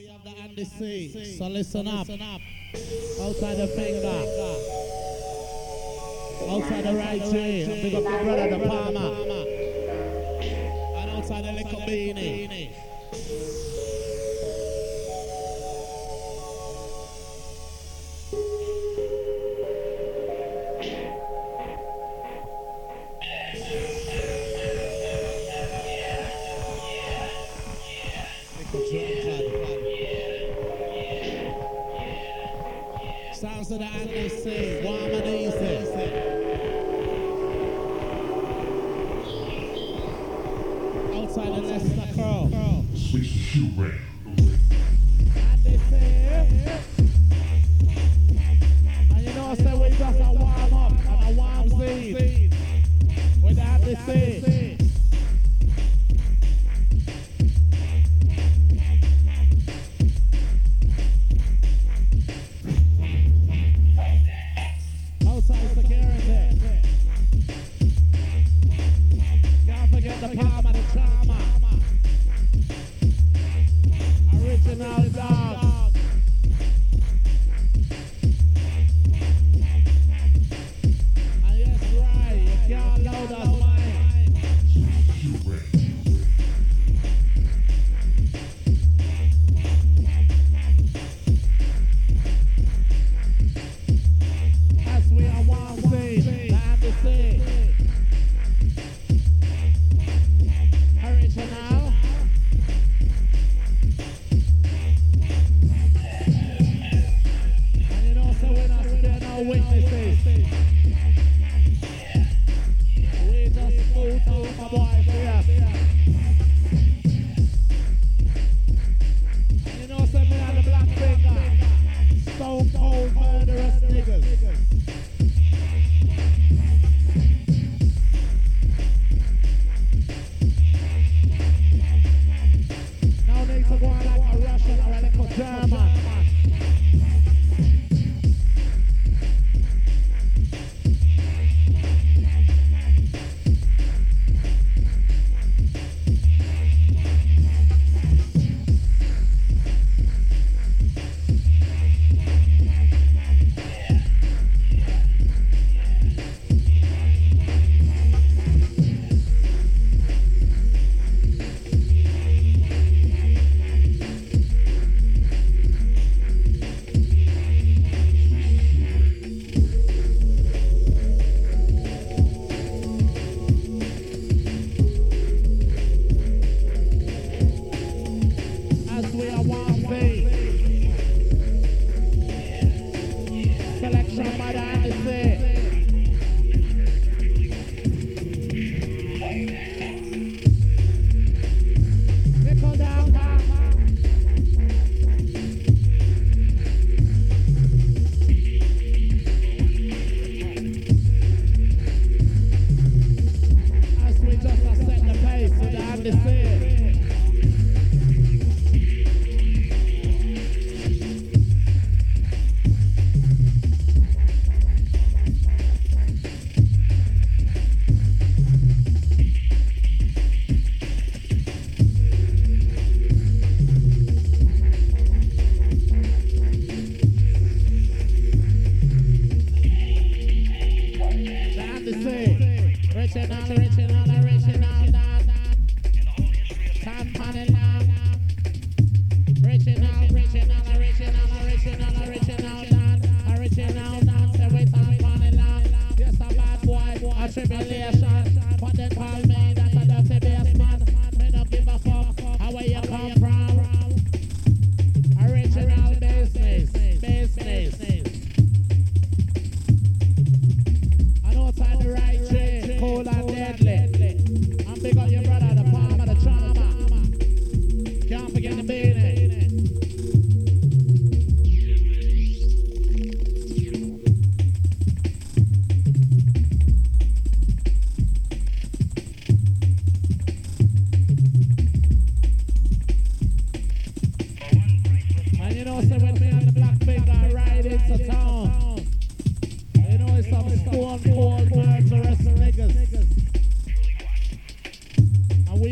we have the Andy C. So listen up. Outside the finger. Outside the right G. Big up the brother, the Palmer. And outside the little beanie. spring.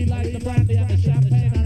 like the brandy and the champagne.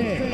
Yeah.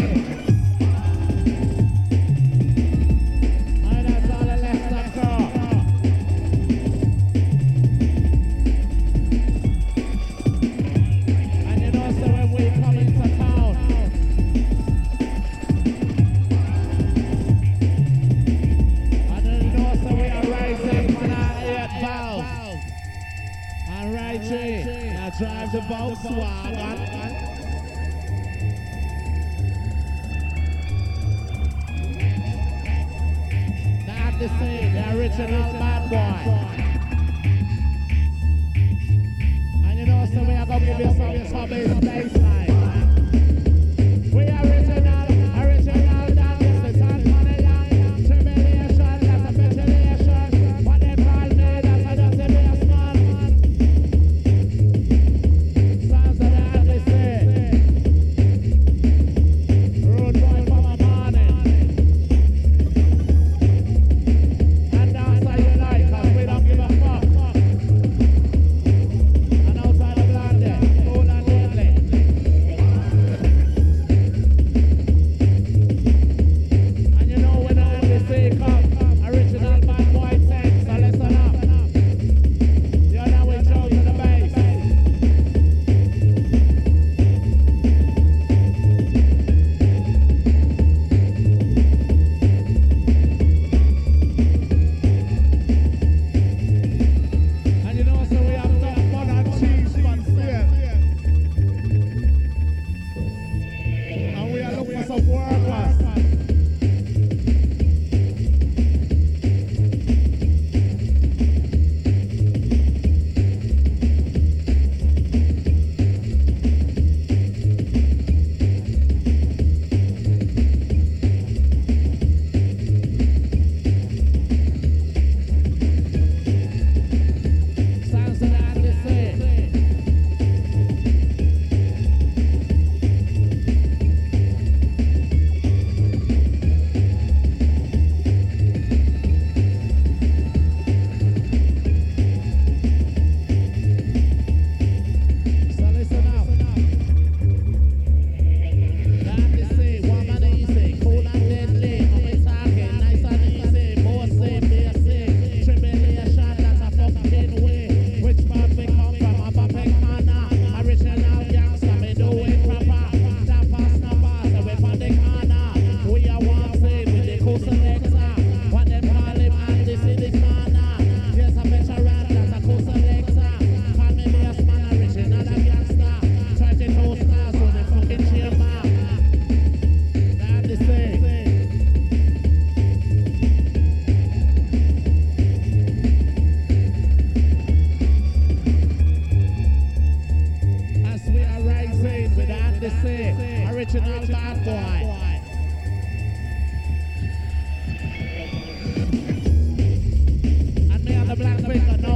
the same. Original bad boy. And me the black finger, no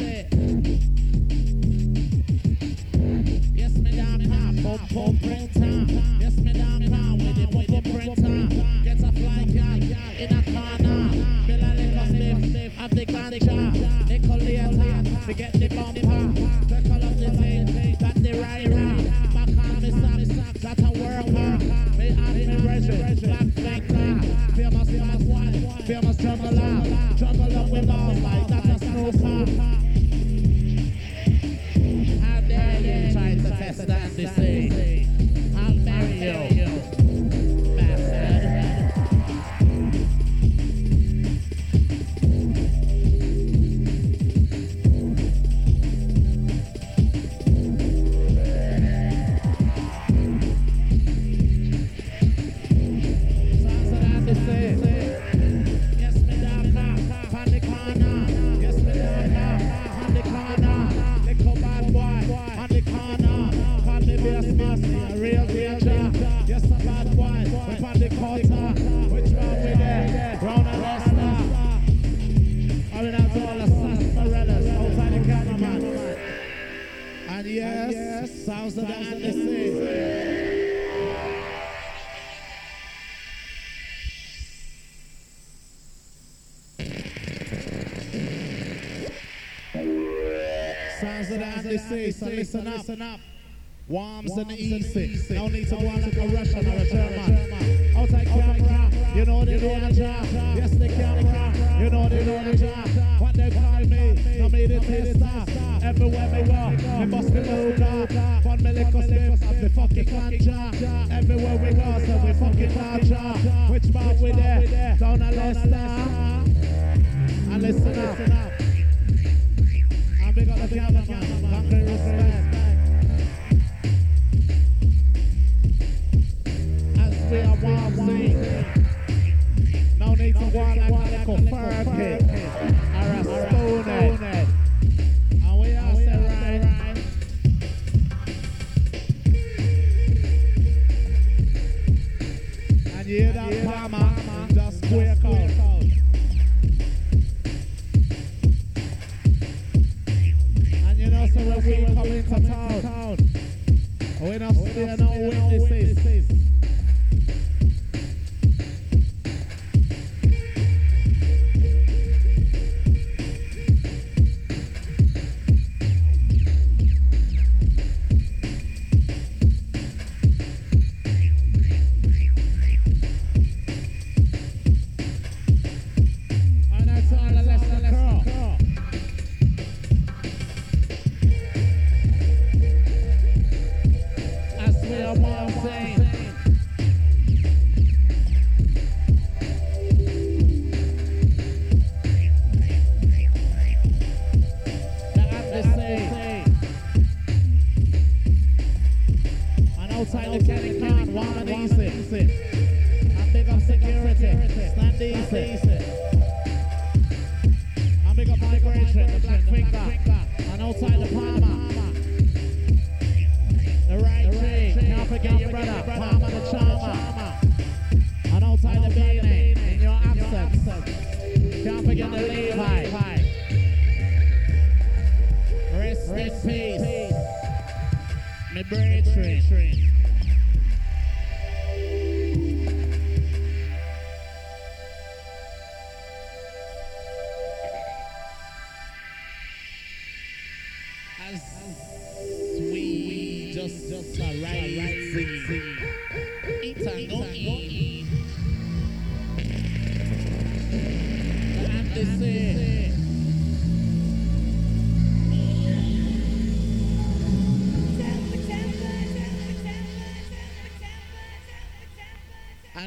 sounds of the. Sounds of the atmosphere, so. Listen up. Warms and easy. No need to go like a Russian or a German. I'll take camera. You know the danger. Yes, the camera. You know the danger. What they call me, I made it tester. Everywhere me go, me must be louder. Fun me liquor sniff, I'm the fucking ganja. Everywhere we go, so we fucking ganja. Which bar we there? Down a Leicester. And listen up. And we got the camera man. Concrete respect. As we are one, one. Make the like a confirmed hit. Or a stoner.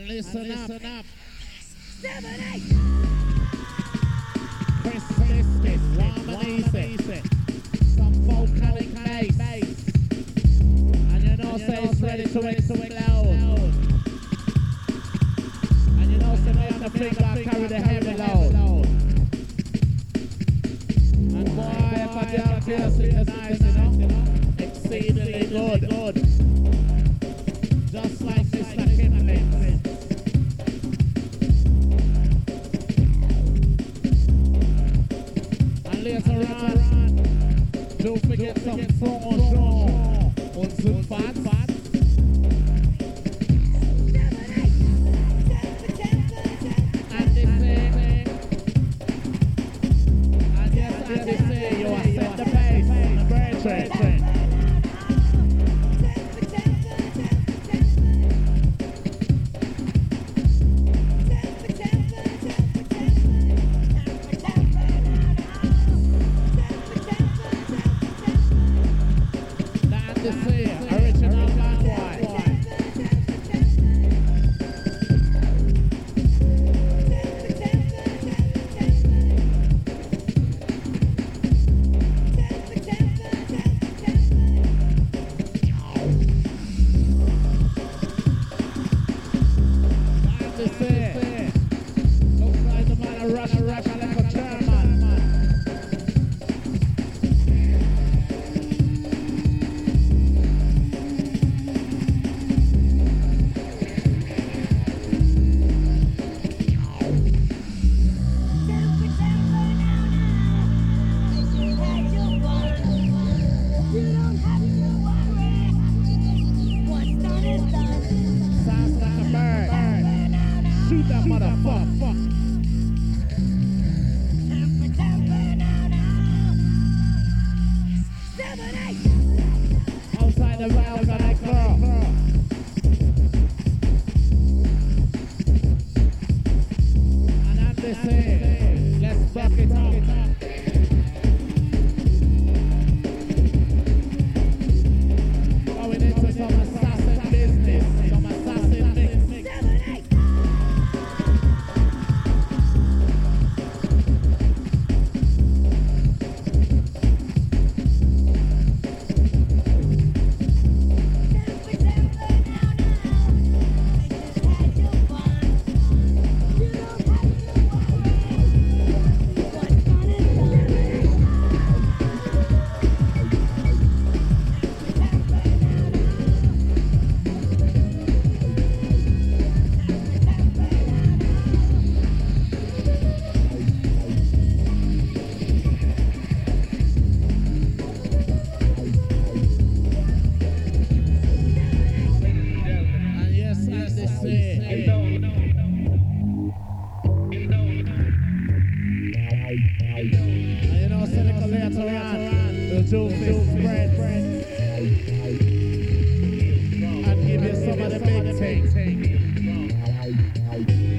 and listen, and listen up. up. Seven, eight. Christmas, Christmas, warm and easy. Some volcanic bass. And you know, say it's ready to explode. And you know, say me and the finger carry the heavy load. And boy, if I get a piercing, it's nice, you know. Exceedingly good. Just like Don't forget some song on Jean. On sind Bye.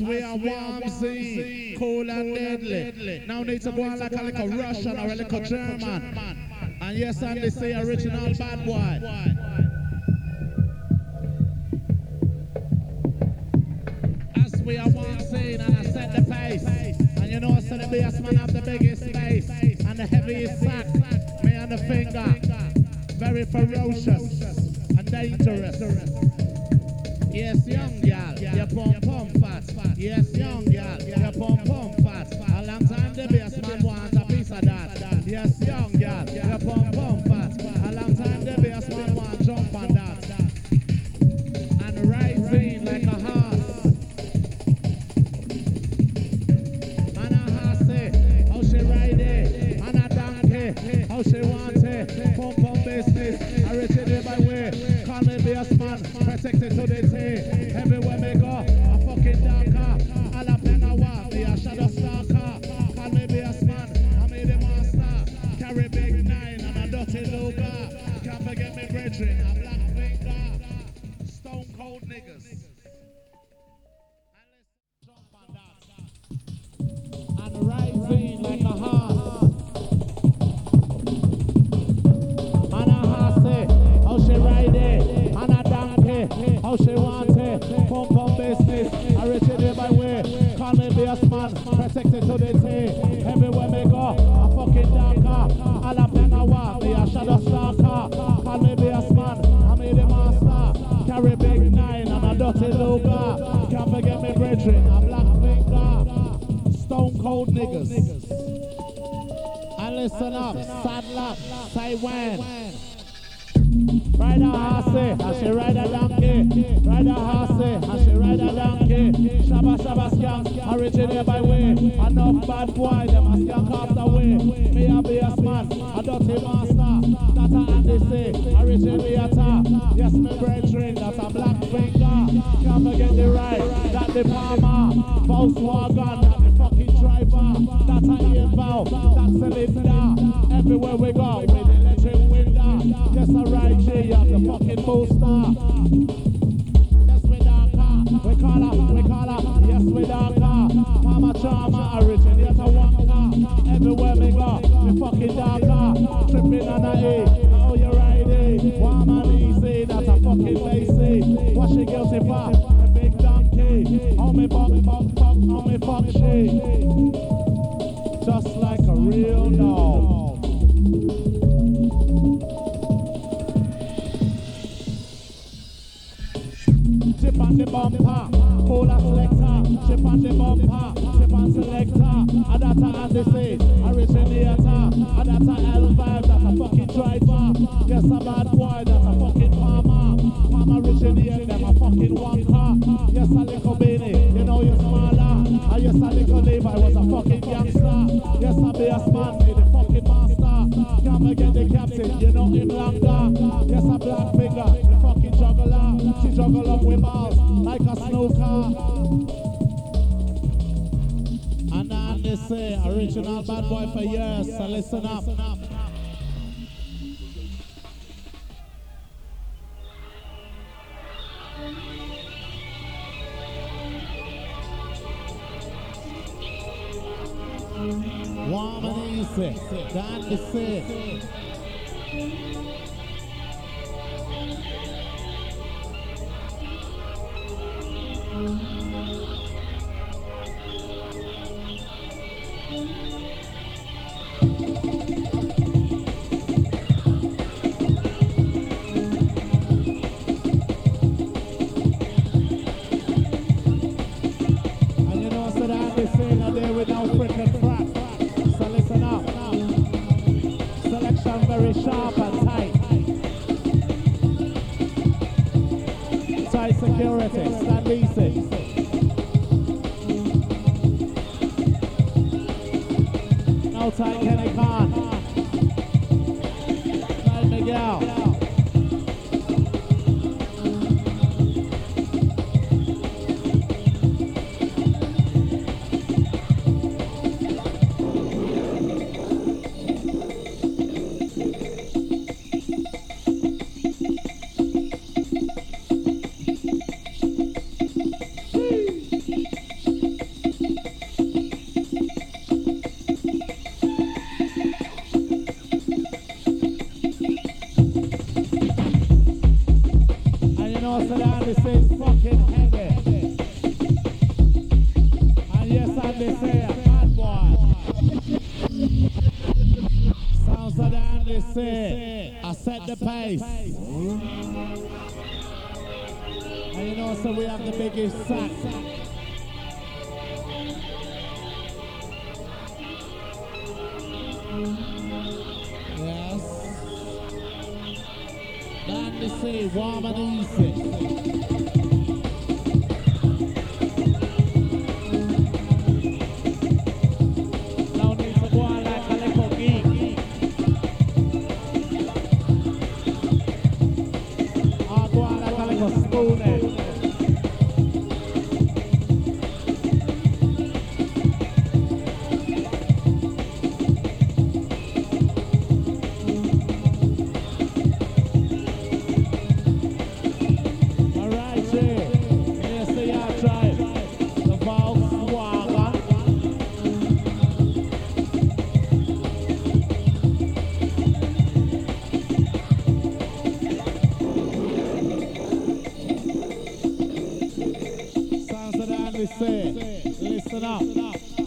we are warm sea, cold and deadly. Now need to go like a little Russian or a little German. And yes, and say original bad boy. As we are warm sea, and I set the pace. And you know, I said the Bassman have the biggest bass and the heaviest sack, me on the finger very ferocious and dangerous. Yes, young gal, you pump pump fast. Yes, young gal, you pump pump fast. A long time the Bassman want a piece of that. Yes, young so they say, everywhere me go, I fucking darker. All up in a war, me a shadow stalker. Call me Bassman, I made a master. Carry big nine and a dirty luger. Can't forget me brethren, a black finger. Stone cold niggas. And listen up, saddle up, say when. Ride a horse, and she ride a donkey. Ride a horse, and she ride a donkey. Shabba shabba skank, originate by way. Enough bad boy, them a skank off the way. Me a bass a dirty master. That a Andy C, originator. Yes, me brethren, that's a black finger. Can't forget the ride, that the farmer. Volkswagen, that the fucking driver. That's a eight bow, that's cylinder. Everywhere we go, ride G, I'm the fucking booster. Yes, Yes, you know you're smaller. And yes, a little Levi was a fucking gangster. Yes, I be a man, be fucking master. Come again, the captain, you know him longer. Yes, a black finger, the fucking juggler. She juggle up with balls like a snooker. And they say, original bad boy for years, so listen up. Sack. They say. Listen up.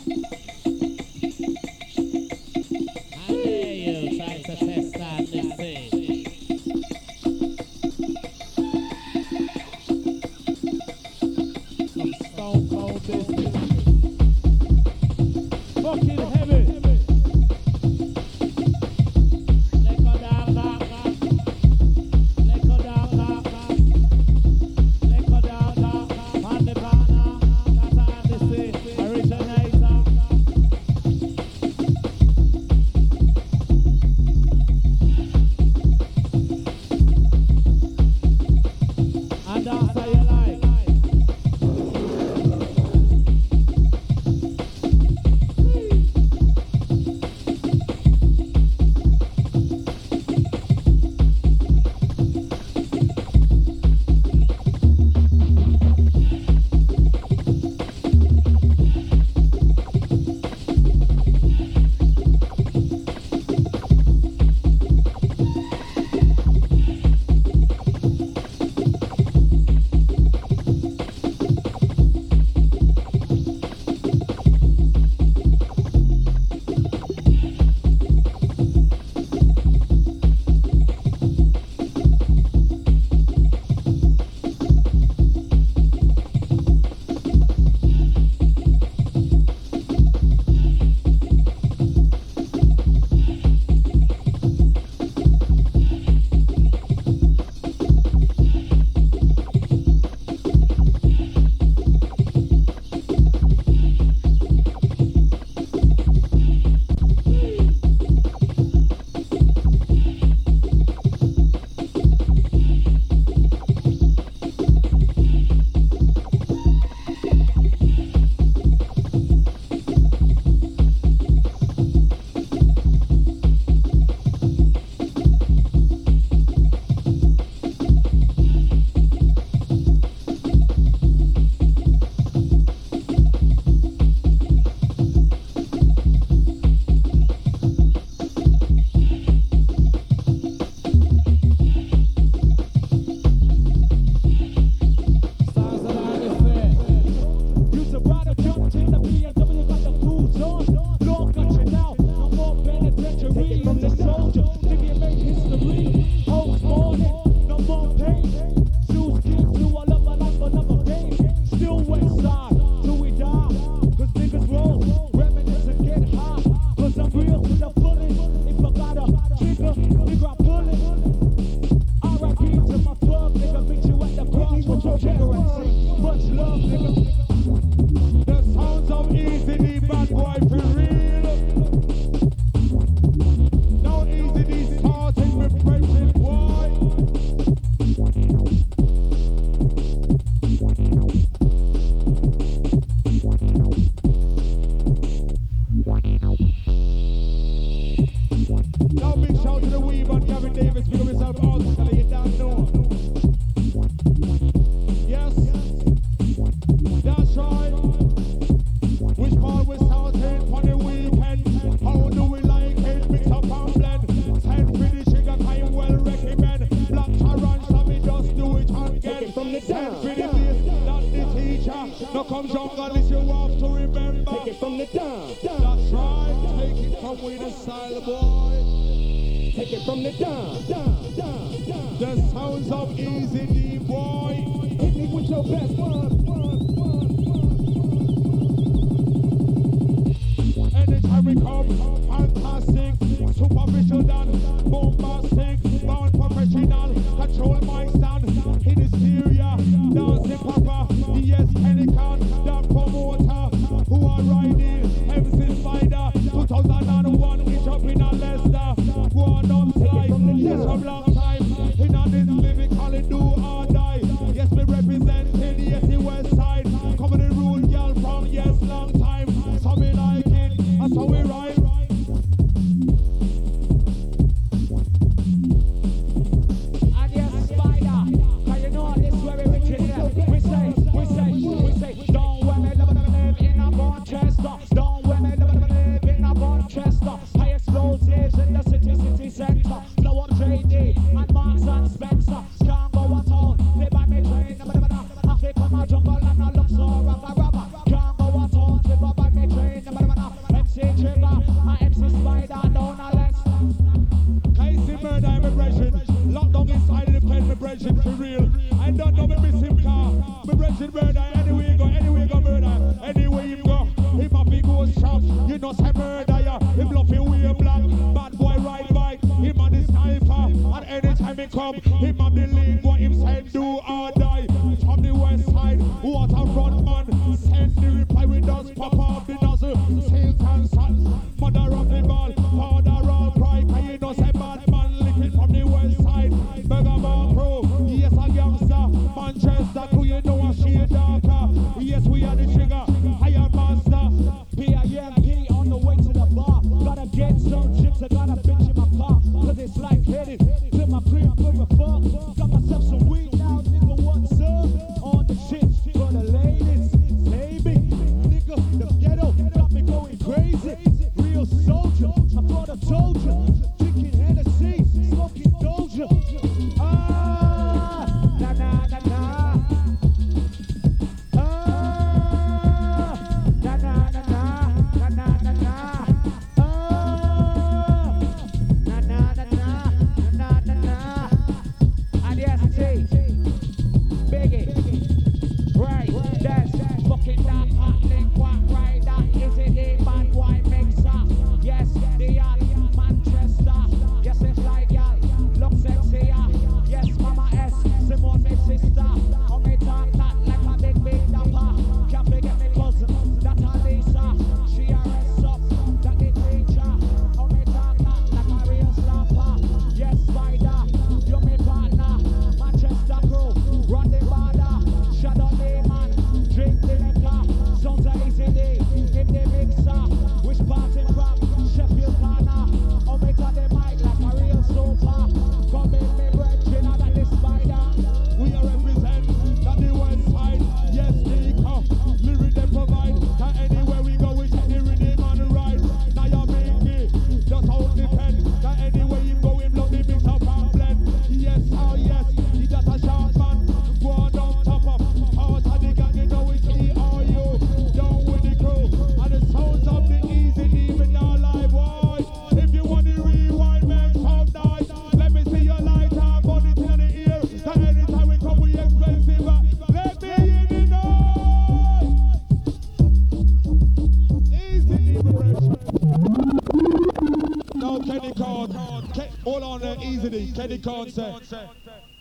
Kenny Ken say,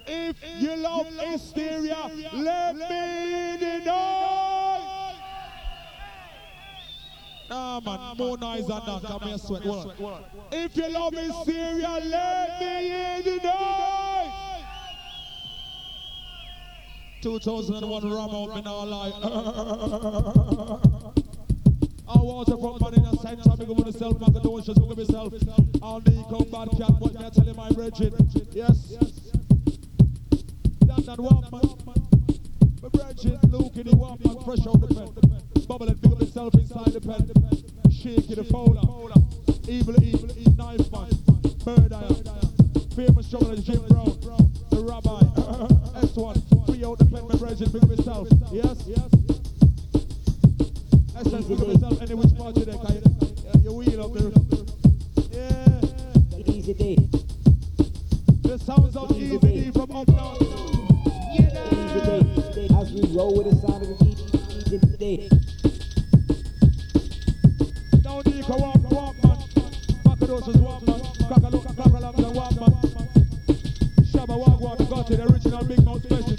if you love hysteria, let me know. Nah, man, more noise than that. Come here, sweat. If you love hysteria, let me in the night. 2001 Ram out, me not. I water from man in the center, big up myself, Macadocious, big up myself. All the come bad cat, what me I tell you, my brethren. Yes. That that walk, man. My brethren, Luke in the walk, man, fresh out the pen. Bubble and big up myself inside the pen. Shaky the fowler. Evil, evil, eat knife, man. Bird eye. Famous struggle Jim Brown. The rabbi. S1. Free out the pen, my brethren, big up myself. Yes? Yes. Essence. Any which part can you. Easy day. The sounds of Easy D from up north. Easy day. As we roll with the sound of the easy, day. Down eco walk, walk man. Macadocious walk man. Crackalook, crackalak, the walk man. Shabba walk, walk, got it. Original big mouth special,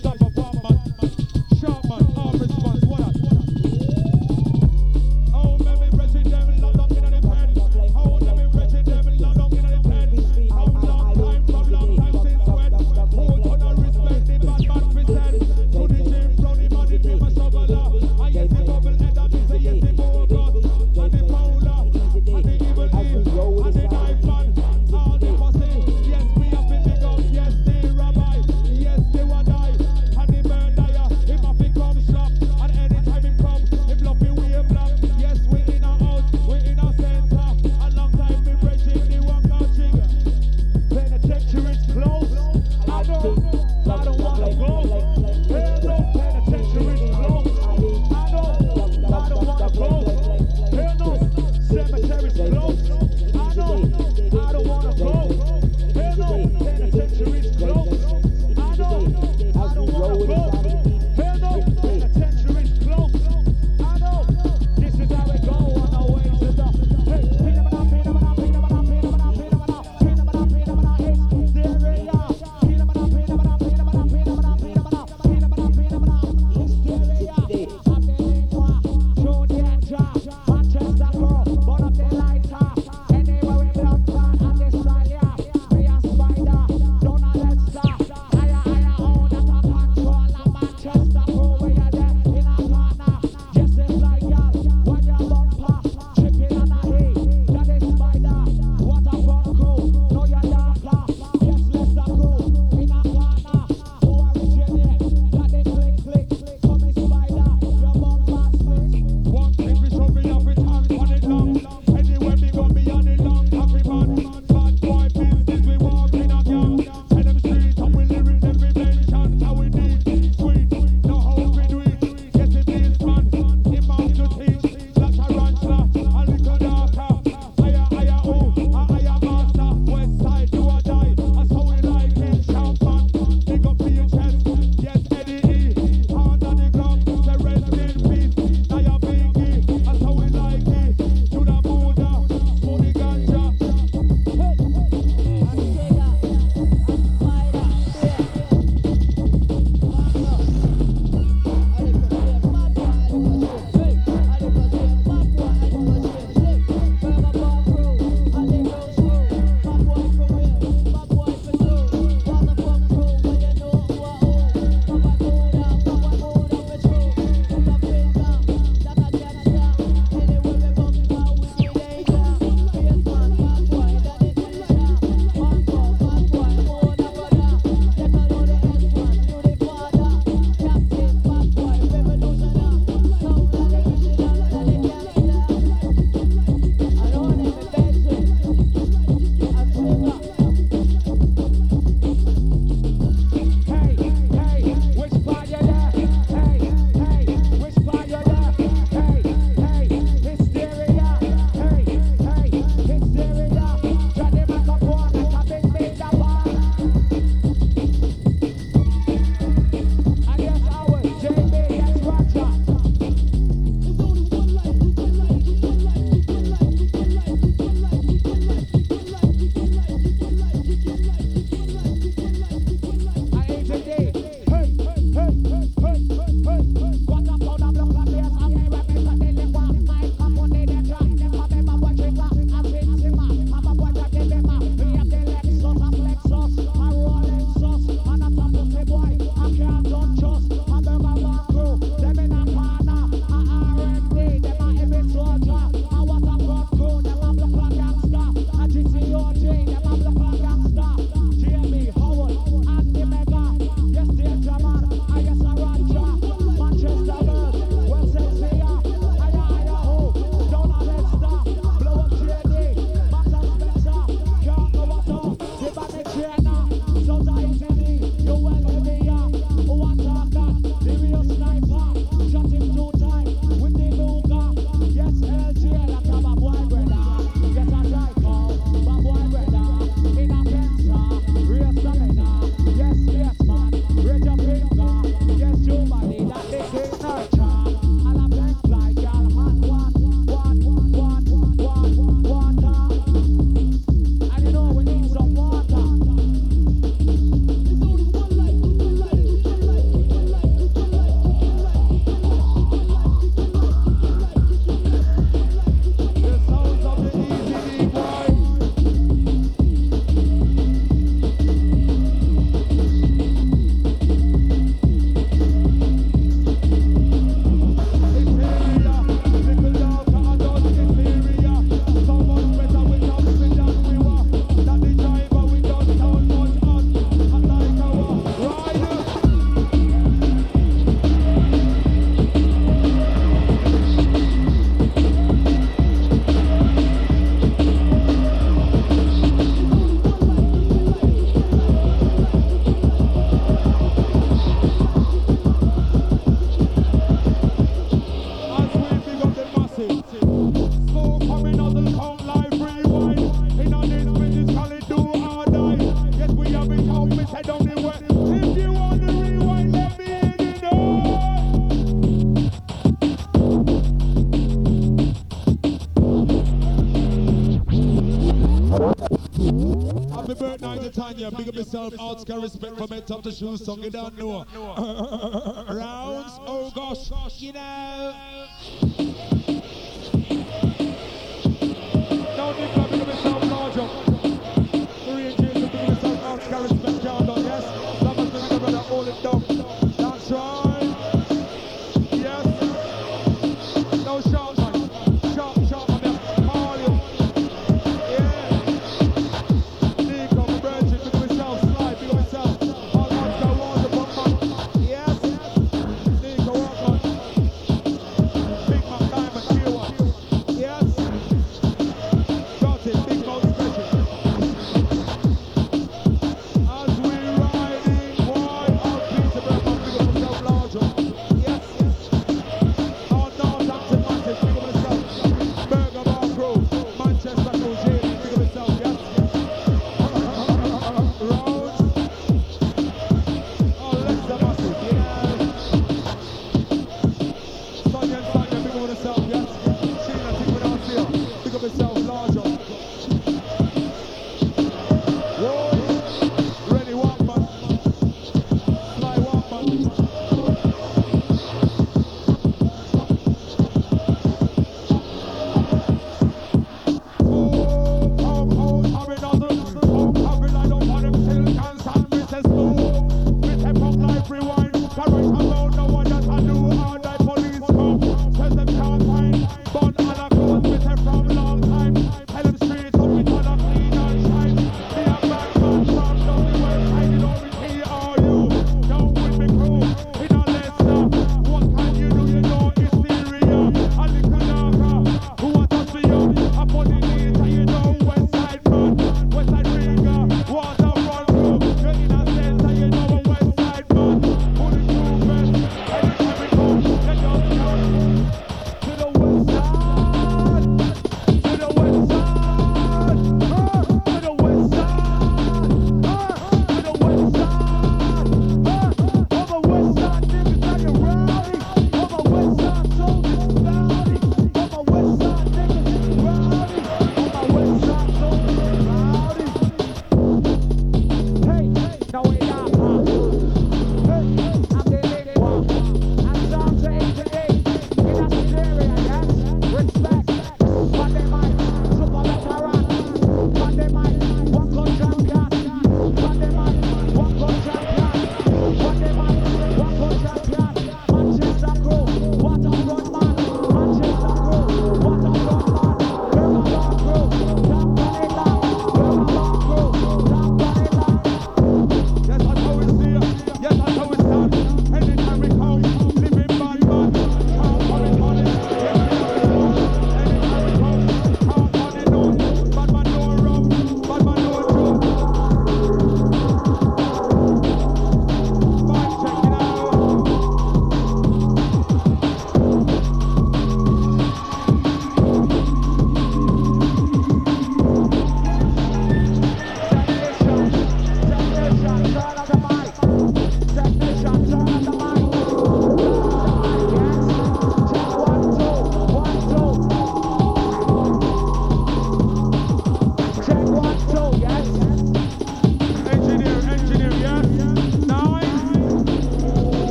myself out, respect for me. top to shoes, song you don't know.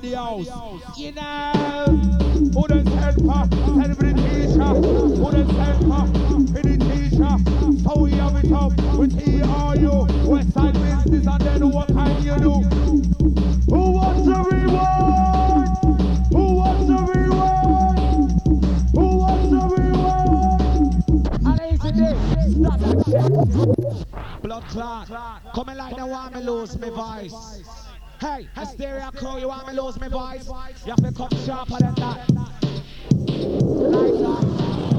by the house. You know, who done send for, send for the teacher, who done send for, for the teacher. So we have it up with ERU, Westside business, and then what can you do? Who wants a reward? Who wants a reward? Who wants a reward? And I said, that. Blood clot, coming like the warm, lose me voice. Hey, hysteria crew, you want me lose my voice? You have to come sharper than that. Lights uh,